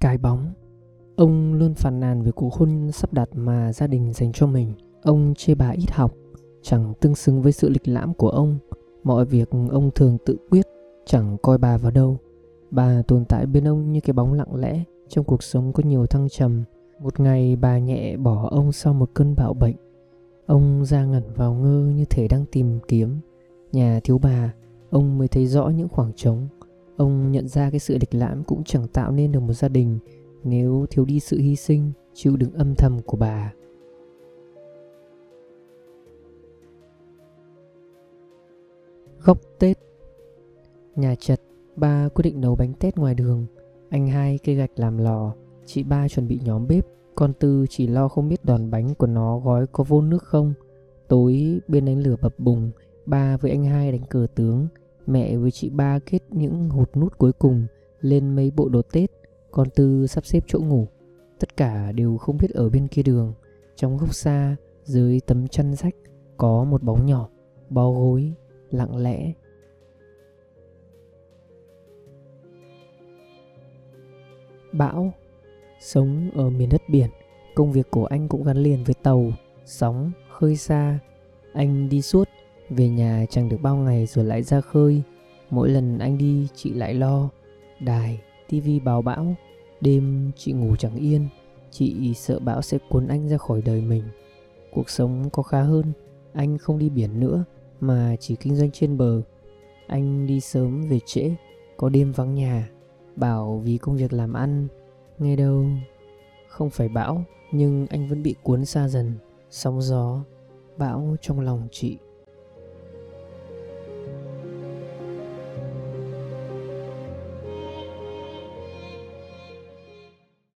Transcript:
Cái bóng. Ông luôn phàn nàn về cuộc hôn sắp đặt mà gia đình dành cho mình. Ông chê bà ít học, Chẳng tương xứng với sự lịch lãm của ông. Mọi việc ông thường tự quyết, Chẳng coi bà vào đâu. Bà tồn tại bên ông như cái bóng lặng lẽ, Trong cuộc sống có nhiều thăng trầm. Một ngày bà nhẹ bỏ ông sau một cơn bạo bệnh. Ông ra ngẩn vào ngơ như thể đang tìm kiếm Nhà thiếu bà. Ông mới thấy rõ những khoảng trống. Ông nhận ra cái sự lịch lãm cũng chẳng tạo nên được một gia đình Nếu thiếu đi sự hy sinh, chịu đựng âm thầm của bà. Góc Tết Nhà chật, ba quyết định nấu bánh tết ngoài đường. Anh hai cây gạch làm lò Chị ba chuẩn bị nhóm bếp. Con Tư chỉ lo không biết đòn bánh của nó gói có vô nước không. Tối bên đánh lửa bập bùng Ba với anh hai đánh cờ tướng. Mẹ với chị ba kết những hột nút cuối cùng Lên mấy bộ đồ Tết Con Tư sắp xếp chỗ ngủ. Tất cả đều không biết ở bên kia đường. Trong góc xa Dưới tấm chăn rách Có một bóng nhỏ Bó gối Lặng lẽ. Bão Sống ở miền đất biển. Công việc của anh cũng gắn liền với tàu Sóng, khơi xa. Anh đi suốt về nhà chẳng được bao ngày rồi lại ra khơi. Mỗi lần anh đi chị lại lo. Đài, tivi báo bão. Đêm chị ngủ chẳng yên. Chị sợ bão sẽ cuốn anh ra khỏi đời mình. Cuộc sống có khá hơn. Anh không đi biển nữa Mà chỉ kinh doanh trên bờ. Anh đi sớm về trễ Có đêm vắng nhà. Bảo vì công việc làm ăn. Nghe đâu Không phải bão Nhưng anh vẫn bị cuốn xa dần. Sóng gió Bão trong lòng chị.